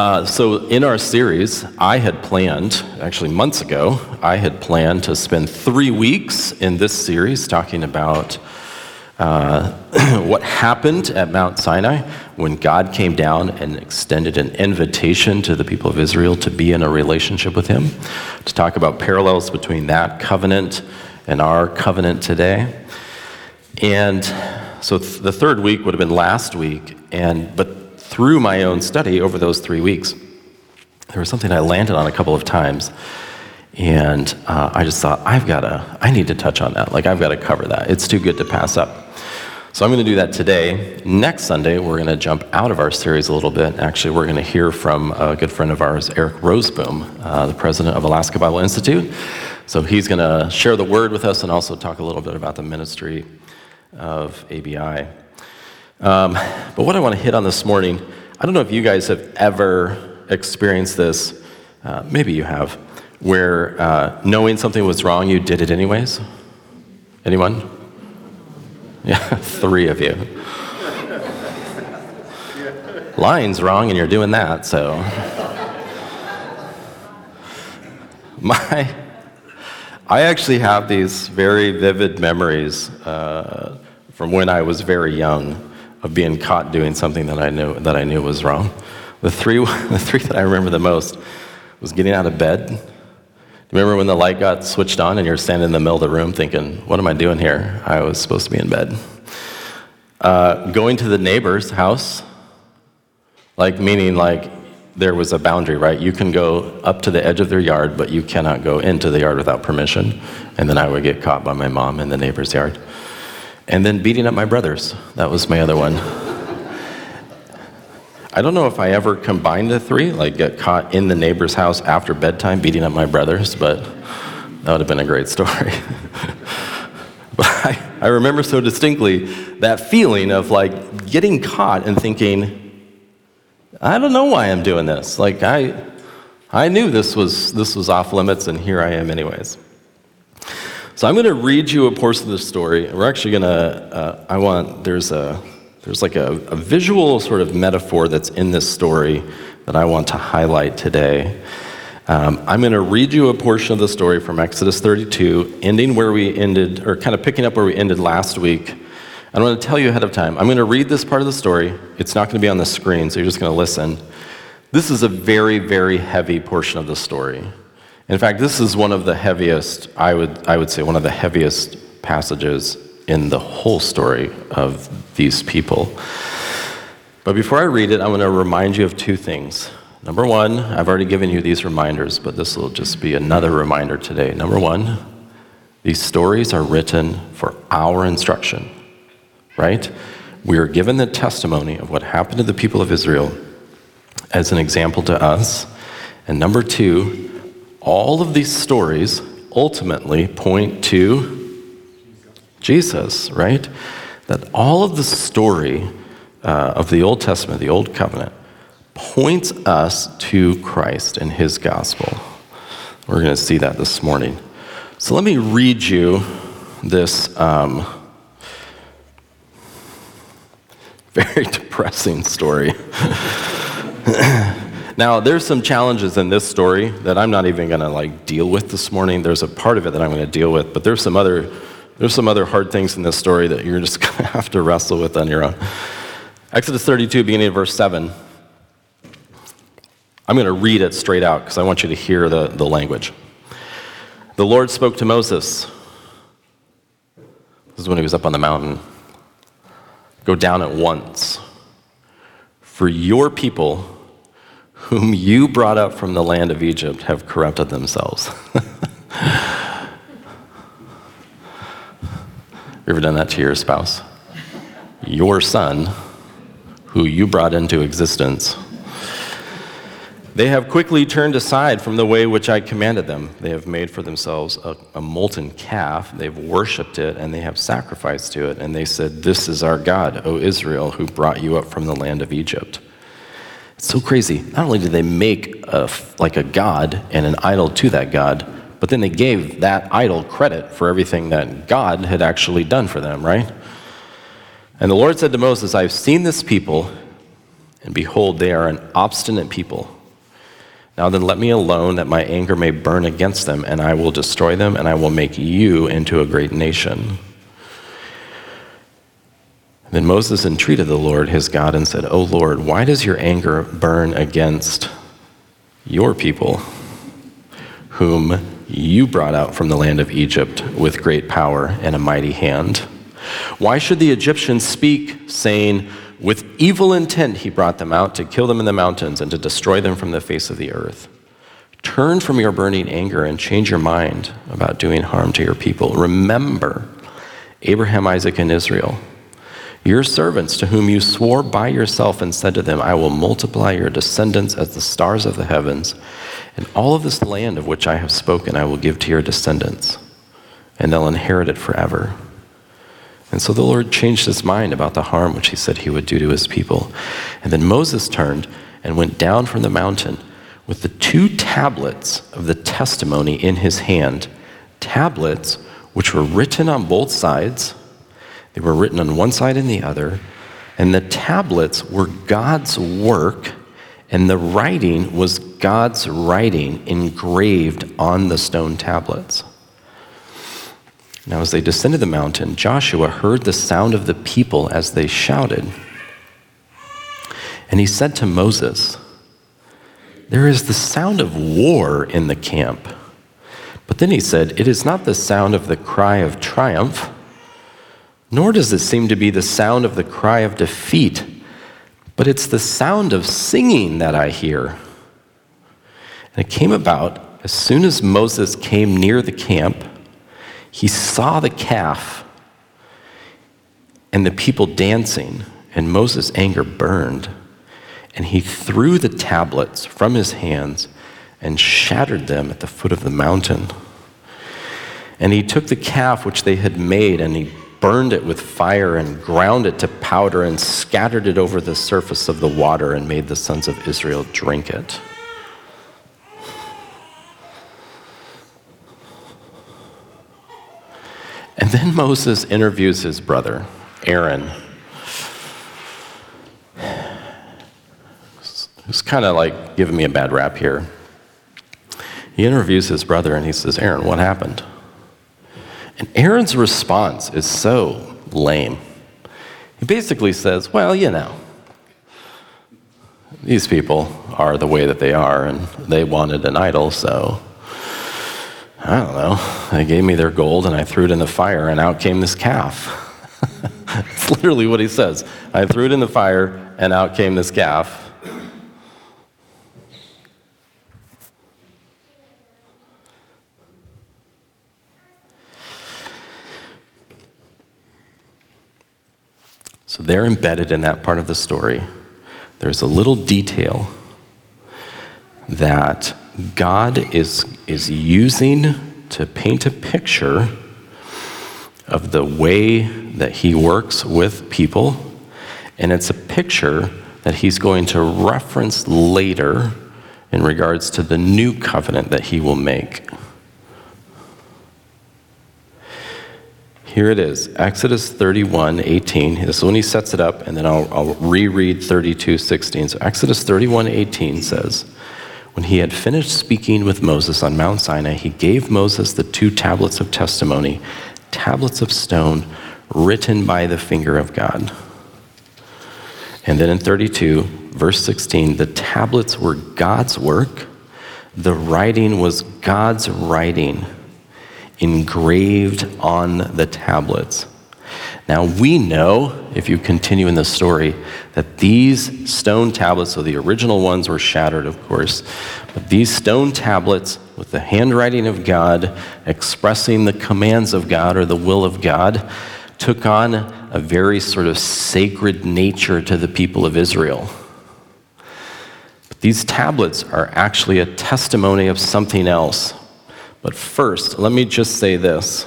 Uh, so, in our series, I had planned, actually months ago, I had planned to spend three weeks in this series talking about uh, what happened at Mount Sinai when God came down and extended an invitation to the people of Israel to be in a relationship with Him, to talk about parallels between that covenant and our covenant today. And so, th- the third week would have been last week, and but through my own study over those three weeks, there was something I landed on a couple of times. And uh, I just thought, I've got to, I need to touch on that. Like, I've got to cover that. It's too good to pass up. So I'm going to do that today. Next Sunday, we're going to jump out of our series a little bit. Actually, we're going to hear from a good friend of ours, Eric Roseboom, uh, the president of Alaska Bible Institute. So he's going to share the word with us and also talk a little bit about the ministry of ABI. Um, but what I want to hit on this morning, I don't know if you guys have ever experienced this. Uh, maybe you have, where uh, knowing something was wrong, you did it anyways. Anyone? Yeah, three of you. Line's wrong, and you're doing that. So, my, I actually have these very vivid memories uh, from when I was very young of being caught doing something that I knew that I knew was wrong. The three, the three that I remember the most was getting out of bed. Remember when the light got switched on and you're standing in the middle of the room thinking, "What am I doing here? I was supposed to be in bed." Uh, going to the neighbor's house, like meaning like there was a boundary, right? You can go up to the edge of their yard, but you cannot go into the yard without permission. And then I would get caught by my mom in the neighbor's yard. And then beating up my brothers. That was my other one. I don't know if I ever combined the three, like get caught in the neighbor's house after bedtime beating up my brothers, but that would have been a great story. but I, I remember so distinctly that feeling of like getting caught and thinking, I don't know why I'm doing this. Like I, I knew this was, this was off limits, and here I am, anyways. So I'm going to read you a portion of the story. We're actually going to, uh, I want, there's a, there's like a, a, visual sort of metaphor that's in this story that I want to highlight today. Um, I'm going to read you a portion of the story from Exodus 32, ending where we ended, or kind of picking up where we ended last week. I want to tell you ahead of time. I'm going to read this part of the story. It's not going to be on the screen, so you're just going to listen. This is a very, very heavy portion of the story. In fact, this is one of the heaviest, I would, I would say, one of the heaviest passages in the whole story of these people. But before I read it, I want to remind you of two things. Number one, I've already given you these reminders, but this will just be another reminder today. Number one, these stories are written for our instruction, right? We are given the testimony of what happened to the people of Israel as an example to us. And number two, all of these stories ultimately point to Jesus, right? That all of the story uh, of the Old Testament, the Old Covenant, points us to Christ and his gospel. We're going to see that this morning. So let me read you this um, very depressing story. Now, there's some challenges in this story that I'm not even going to like deal with this morning. There's a part of it that I'm going to deal with, but there's some other there's some other hard things in this story that you're just going to have to wrestle with on your own. Exodus 32, beginning of verse 7. I'm going to read it straight out because I want you to hear the, the language. The Lord spoke to Moses. This is when he was up on the mountain. Go down at once. For your people whom you brought up from the land of Egypt have corrupted themselves. you ever done that to your spouse? Your son, who you brought into existence, they have quickly turned aside from the way which I commanded them. They have made for themselves a, a, molten calf. They've worshiped it and they have sacrificed to it. And they said, This is our God, O Israel, who brought you up from the land of Egypt. So crazy. Not only did they make a, like a god and an idol to that god, but then they gave that idol credit for everything that God had actually done for them, right? And the Lord said to Moses, I've seen this people, And behold, they are an obstinate people. Now then, let me alone that my anger may burn against them, and I will destroy them, and I will make you into a great nation. Then Moses entreated the Lord his God and said, O Lord, why does your anger burn against your people, whom you brought out from the land of Egypt with great power and a mighty hand? Why should the Egyptians speak, saying, with evil intent, he brought them out to kill them in the mountains and to destroy them from the face of the earth. Turn from your burning anger and change your mind about doing harm to your people. Remember Abraham, Isaac, and Israel, your servants to whom you swore by yourself and said to them, I will multiply your descendants as the stars of the heavens, and all of this land of which I have spoken I will give to your descendants, and they'll inherit it forever. And so the Lord changed his mind about the harm which he said he would do to his people. And then Moses turned and went down from the mountain with the two tablets of the testimony in his hand, tablets which were written on both sides. They were written on one side and the other. And the tablets were God's work, and the writing was God's writing engraved on the stone tablets. Now, as they descended the mountain, Joshua heard the sound of the people as they shouted. And he said to Moses, There is the sound of war in the camp. But then he said, It is not the sound of the cry of triumph, nor does it seem to be the sound of the cry of defeat, but it's the sound of singing that I hear. And it came about as soon as Moses came near the camp he saw the calf and the people dancing, and Moses' anger burned. And he threw the tablets from his hands and shattered them at the foot of the mountain. And he took the calf which they had made and he burned it with fire and ground it to powder and scattered it over the surface of the water and made the sons of Israel drink it. And then Moses interviews his brother, Aaron, who's kind of like giving me a bad rap here. He interviews his brother and he says, Aaron, what happened? And Aaron's response is so lame. He basically says, Well, you know, these people are the way that they are, and they wanted an idol, so I don't know. They gave me their gold and I threw it in the fire, and out came this calf. It's literally what he says. I threw it in the fire, and out came this calf. So they're embedded in that part of the story. There's a little detail that God is, is using to paint a picture of the way that He works with people. And it's a picture that He's going to reference later in regards to the new covenant that He will make. Here it is, Exodus 31, 18. This is when he sets it up, and then I'll, I'll reread 32, 16. So Exodus 31, 18 says, when he had finished speaking with Moses on Mount Sinai, he gave Moses the two tablets of testimony, tablets of stone written by the finger of God. And then in 32, verse 16, the tablets were God's work, the writing was God's writing engraved on the tablets. Now, we know, if you continue in the story, that these stone tablets, so the original ones were shattered, of course, but these stone tablets with the handwriting of God expressing the commands of God or the will of God took on a very sort of sacred nature to the people of Israel. But these tablets are actually a testimony of something else. But first, let me just say this.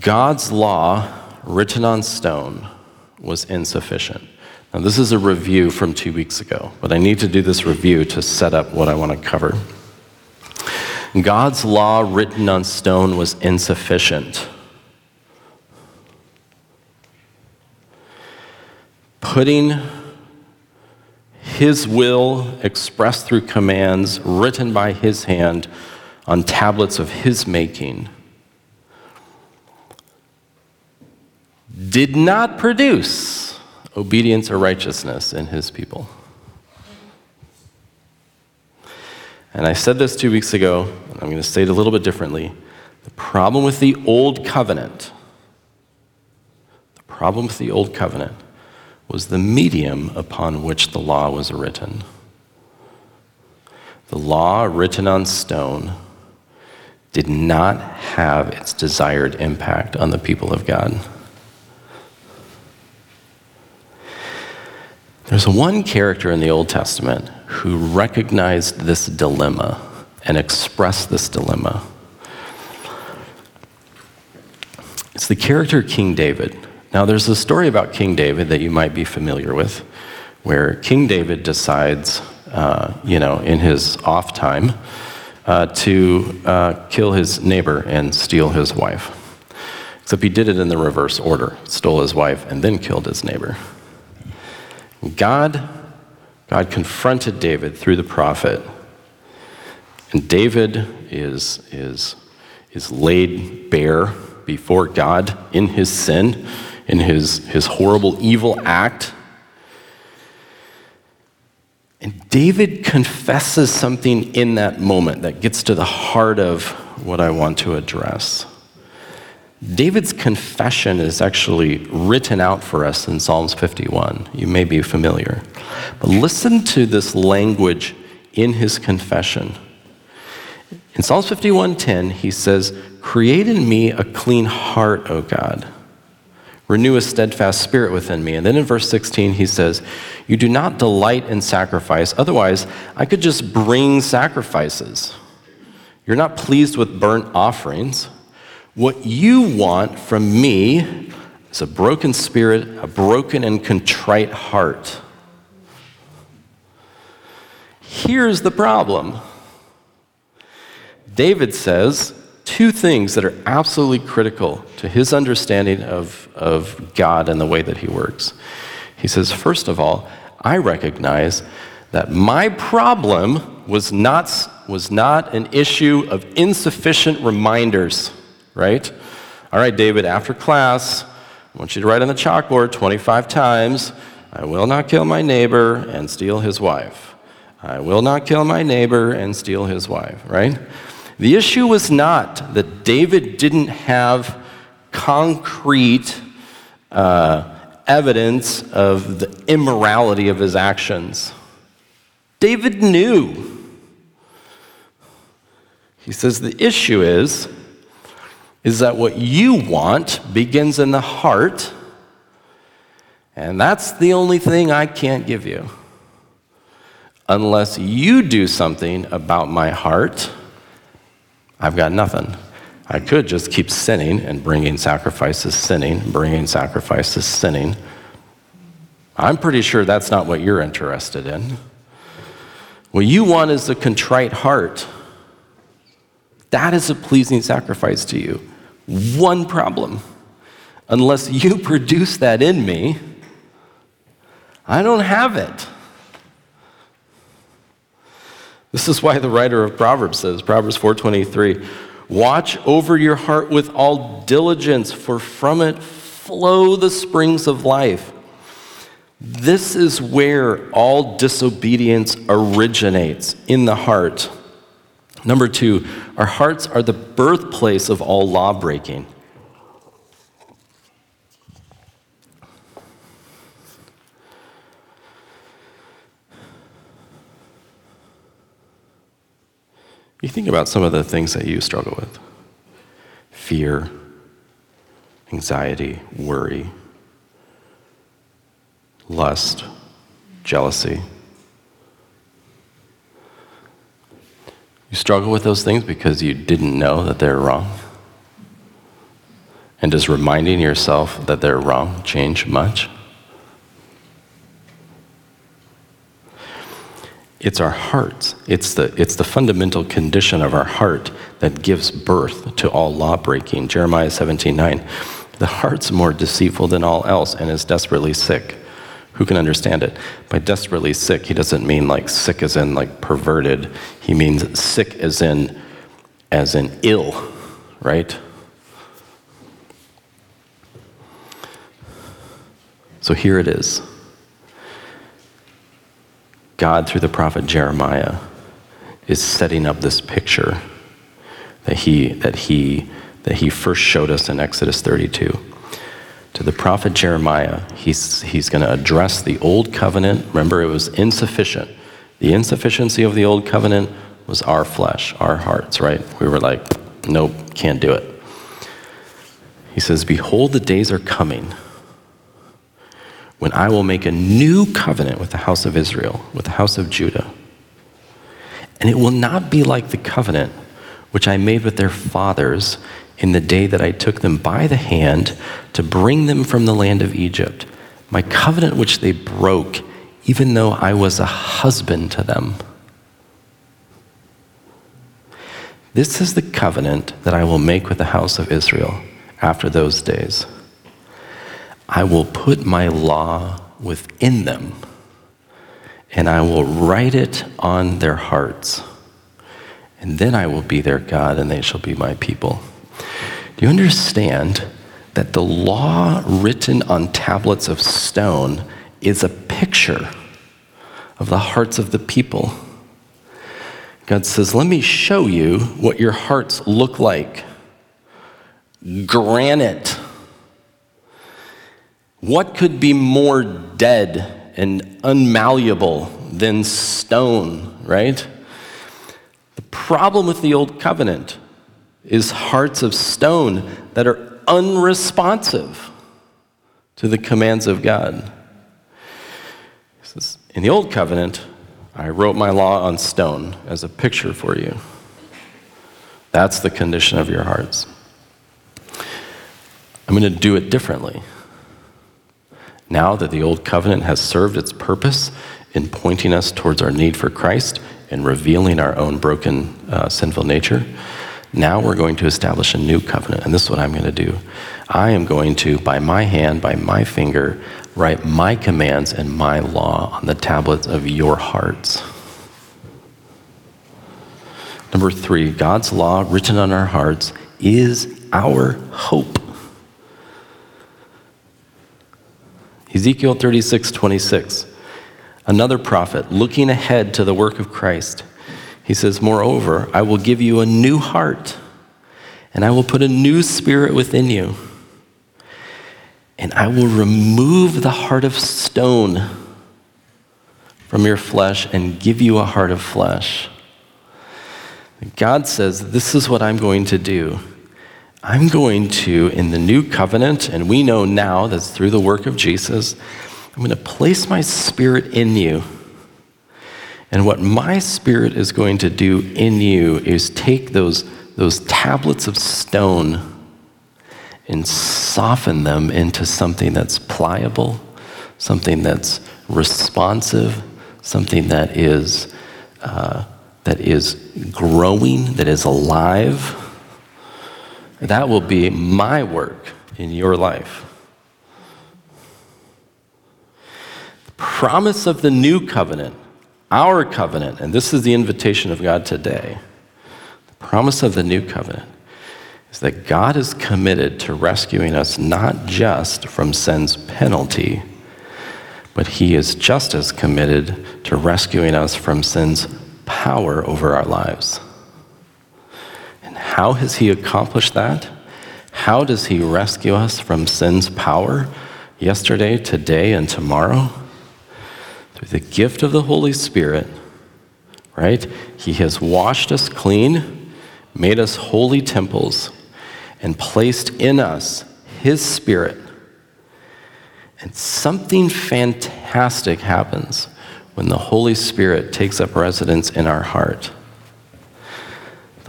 God's law written on stone was insufficient. Now, this is a review from two weeks ago, but I need to do this review to set up what I want to cover. God's law written on stone was insufficient. putting his will expressed through commands written by his hand on tablets of his making did not produce obedience or righteousness in his people. And I said this two weeks ago, and I'm going to say it a little bit differently. The problem with the old covenant, the problem with the old covenant was the medium upon which the law was written. The law written on stone did not have its desired impact on the people of God. There's one character in the Old Testament who recognized this dilemma and expressed this dilemma. It's the character King David. Now, there's a story about King David that you might be familiar with, where King David decides, uh, you know, in his off time, uh, to uh, kill his neighbor and steal his wife. Except he did it in the reverse order stole his wife and then killed his neighbor. God, God confronted David through the prophet. And David is, is, is laid bare before God in his sin, in his, his horrible, evil act. And David confesses something in that moment that gets to the heart of what I want to address. David's confession is actually written out for us in Psalms 51. You may be familiar. But listen to this language in his confession. In Psalms 51:10, he says, "Create in me a clean heart, O God. Renew a steadfast spirit within me." And then in verse 16, he says, "You do not delight in sacrifice, otherwise I could just bring sacrifices. You're not pleased with burnt offerings." What you want from me is a broken spirit, a broken and contrite heart. Here's the problem David says two things that are absolutely critical to his understanding of, of God and the way that he works. He says, first of all, I recognize that my problem was not, was not an issue of insufficient reminders right? All right, David, after class, I want you to write on the chalkboard 25 times I will not kill my neighbor and steal his wife. I will not kill my neighbor and steal his wife, right? The issue was not that David didn't have concrete uh, evidence of the immorality of his actions. David knew. He says the issue is is that what you want begins in the heart, and that's the only thing I can't give you. Unless you do something about my heart, I've got nothing. I could just keep sinning and bringing sacrifices, sinning, bringing sacrifices, sinning. I'm pretty sure that's not what you're interested in. What you want is a contrite heart. That is a pleasing sacrifice to you. One problem. Unless you produce that in me, I don't have it. This is why the writer of Proverbs says, Proverbs 4:23, "Watch over your heart with all diligence, for from it flow the springs of life." This is where all disobedience originates in the heart. Number two, our hearts are the birthplace of all law breaking. You think about some of the things that you struggle with fear, anxiety, worry, lust, jealousy. You struggle with those things because you didn't know that they're wrong? And does reminding yourself that they're wrong change much? It's our hearts. It's the, it's the fundamental condition of our heart that gives birth to all law breaking. Jeremiah 17 9. The heart's more deceitful than all else and is desperately sick. Who can understand it? By desperately sick, he doesn't mean like sick as in like perverted. He means sick as in as in ill, right? So here it is. God, through the prophet Jeremiah, is setting up this picture that he, that he, that he first showed us in Exodus 32. To the prophet Jeremiah, he's, he's going to address the old covenant. Remember, it was insufficient. The insufficiency of the old covenant was our flesh, our hearts, right? We were like, nope, can't do it. He says, Behold, the days are coming when I will make a new covenant with the house of Israel, with the house of Judah. And it will not be like the covenant which I made with their fathers in the day that I took them by the hand to bring them from the land of Egypt, my covenant which they broke, even though I was a husband to them. This is the covenant that I will make with the house of Israel after those days. I will put my law within them, and I will write it on their hearts. And then I will be their God, and they shall be my people. Do you understand that the law written on tablets of stone is a picture of the hearts of the people? God says, Let me show you what your hearts look like. Granite what could be more dead and unmalleable than stone, right? The problem with the old covenant is hearts of stone that are unresponsive to the commands of God. In the old covenant, I wrote my law on stone as a picture for you. That's the condition of your hearts. I'm going to do it differently. Now that the old covenant has served its purpose in pointing us towards our need for Christ and revealing our own broken, uh, sinful nature, now we're going to establish a new covenant. And this is what I'm going to do. I am going to, by my hand, by my finger, write my commands and my law on the tablets of your hearts. Number three, God's law written on our hearts is our hope. Ezekiel 36, 26. Another prophet looking ahead to the work of Christ. He says, Moreover, I will give you a new heart, and I will put a new spirit within you. And I will remove the heart of stone from your flesh and give you a heart of flesh. God says, This is what I'm going to do. I'm going to, in the new covenant, and we know now that's through the work of Jesus, I'm going to place my spirit in you. And what my spirit is going to do in you is take those, those tablets of stone and soften them into something that's pliable, something that's responsive, something that is, uh, that is growing, that is alive that will be my work in your life. The promise of the new covenant, our covenant, and this is the invitation of God today. The promise of the new covenant is that God is committed to rescuing us not just from sin's penalty, but He is just as committed to rescuing us from sin's power over our lives. How has He accomplished that? How does He rescue us from sin's power yesterday, today, and tomorrow? Through the gift of the Holy Spirit, right? He has washed us clean, made us holy temples, and placed in us His Spirit. And something fantastic happens when the Holy Spirit takes up residence in our heart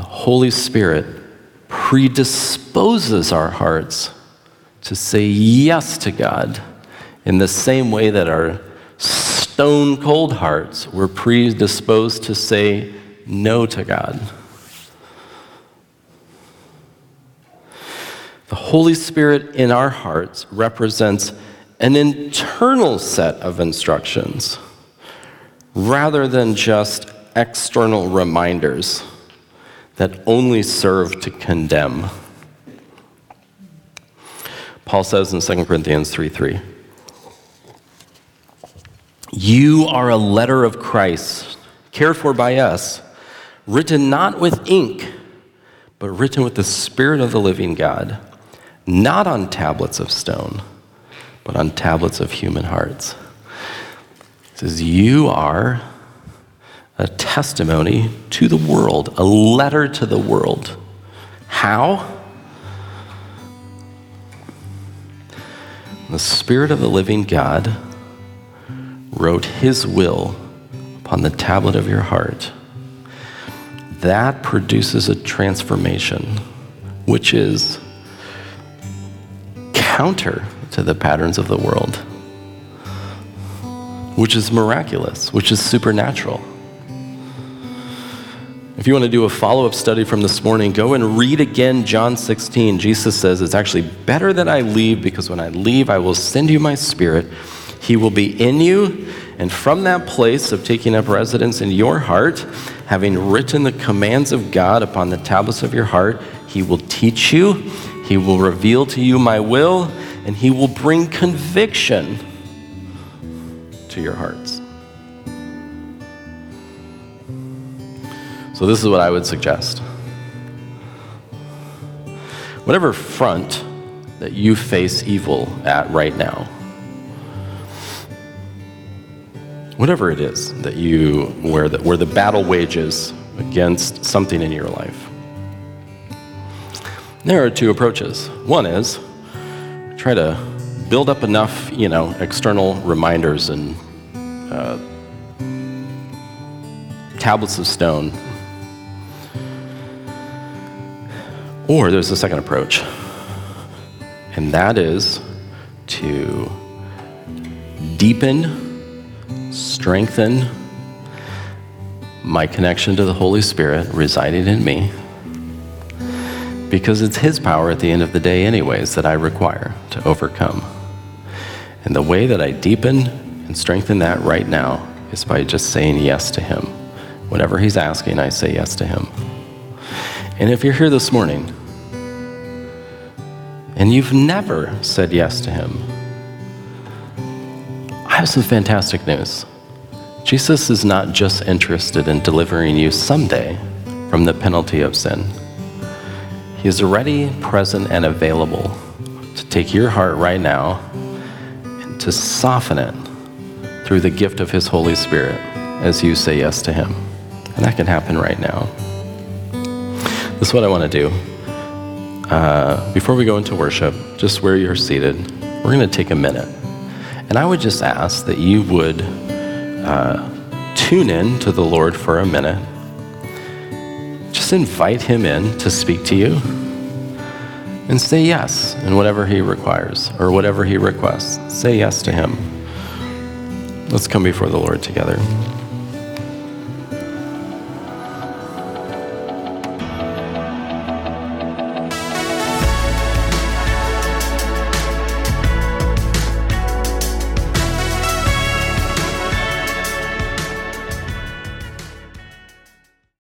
the Holy Spirit predisposes our hearts to say yes to God in the same way that our stone cold hearts were predisposed to say no to God. The Holy Spirit in our hearts represents an internal set of instructions rather than just external reminders that only serve to condemn. Paul says in 2 Corinthians 3 3, You are a letter of Christ, cared for by us, written not with ink, but written with the Spirit of the living God, not on tablets of stone, but on tablets of human hearts. Says, You are a testimony to the world, a letter to the world. How? The Spirit of the living God wrote His will upon the tablet of your heart. That produces a transformation, which is counter to the patterns of the world, which is miraculous, which is supernatural. If you want to do a follow up study from this morning, go and read again John 16. Jesus says, It's actually better that I leave because when I leave, I will send you my spirit. He will be in you. And from that place of taking up residence in your heart, having written the commands of God upon the tablets of your heart, He will teach you, He will reveal to you my will, and He will bring conviction to your hearts. So, this is what I would suggest. Whatever front that you face evil at right now, whatever it is that you, where the, where the battle wages against something in your life, there are two approaches. One is try to build up enough, you know, external reminders and uh, tablets of stone Or there's a second approach, and that is to deepen, strengthen my connection to the Holy Spirit residing in me, because it's His power at the end of the day, anyways, that I require to overcome. And the way that I deepen and strengthen that right now is by just saying yes to Him. Whatever He's asking, I say yes to Him. And if you're here this morning and you've never said yes to him, I have some fantastic news. Jesus is not just interested in delivering you someday from the penalty of sin. He is ready, present, and available to take your heart right now and to soften it through the gift of His Holy Spirit as you say yes to Him. And that can happen right now. This is what I want to do. Uh, before we go into worship, just where you're seated, we're going to take a minute. And I would just ask that you would uh, tune in to the Lord for a minute. Just invite Him in to speak to you and say yes in whatever He requires or whatever He requests. Say yes to Him. Let's come before the Lord together.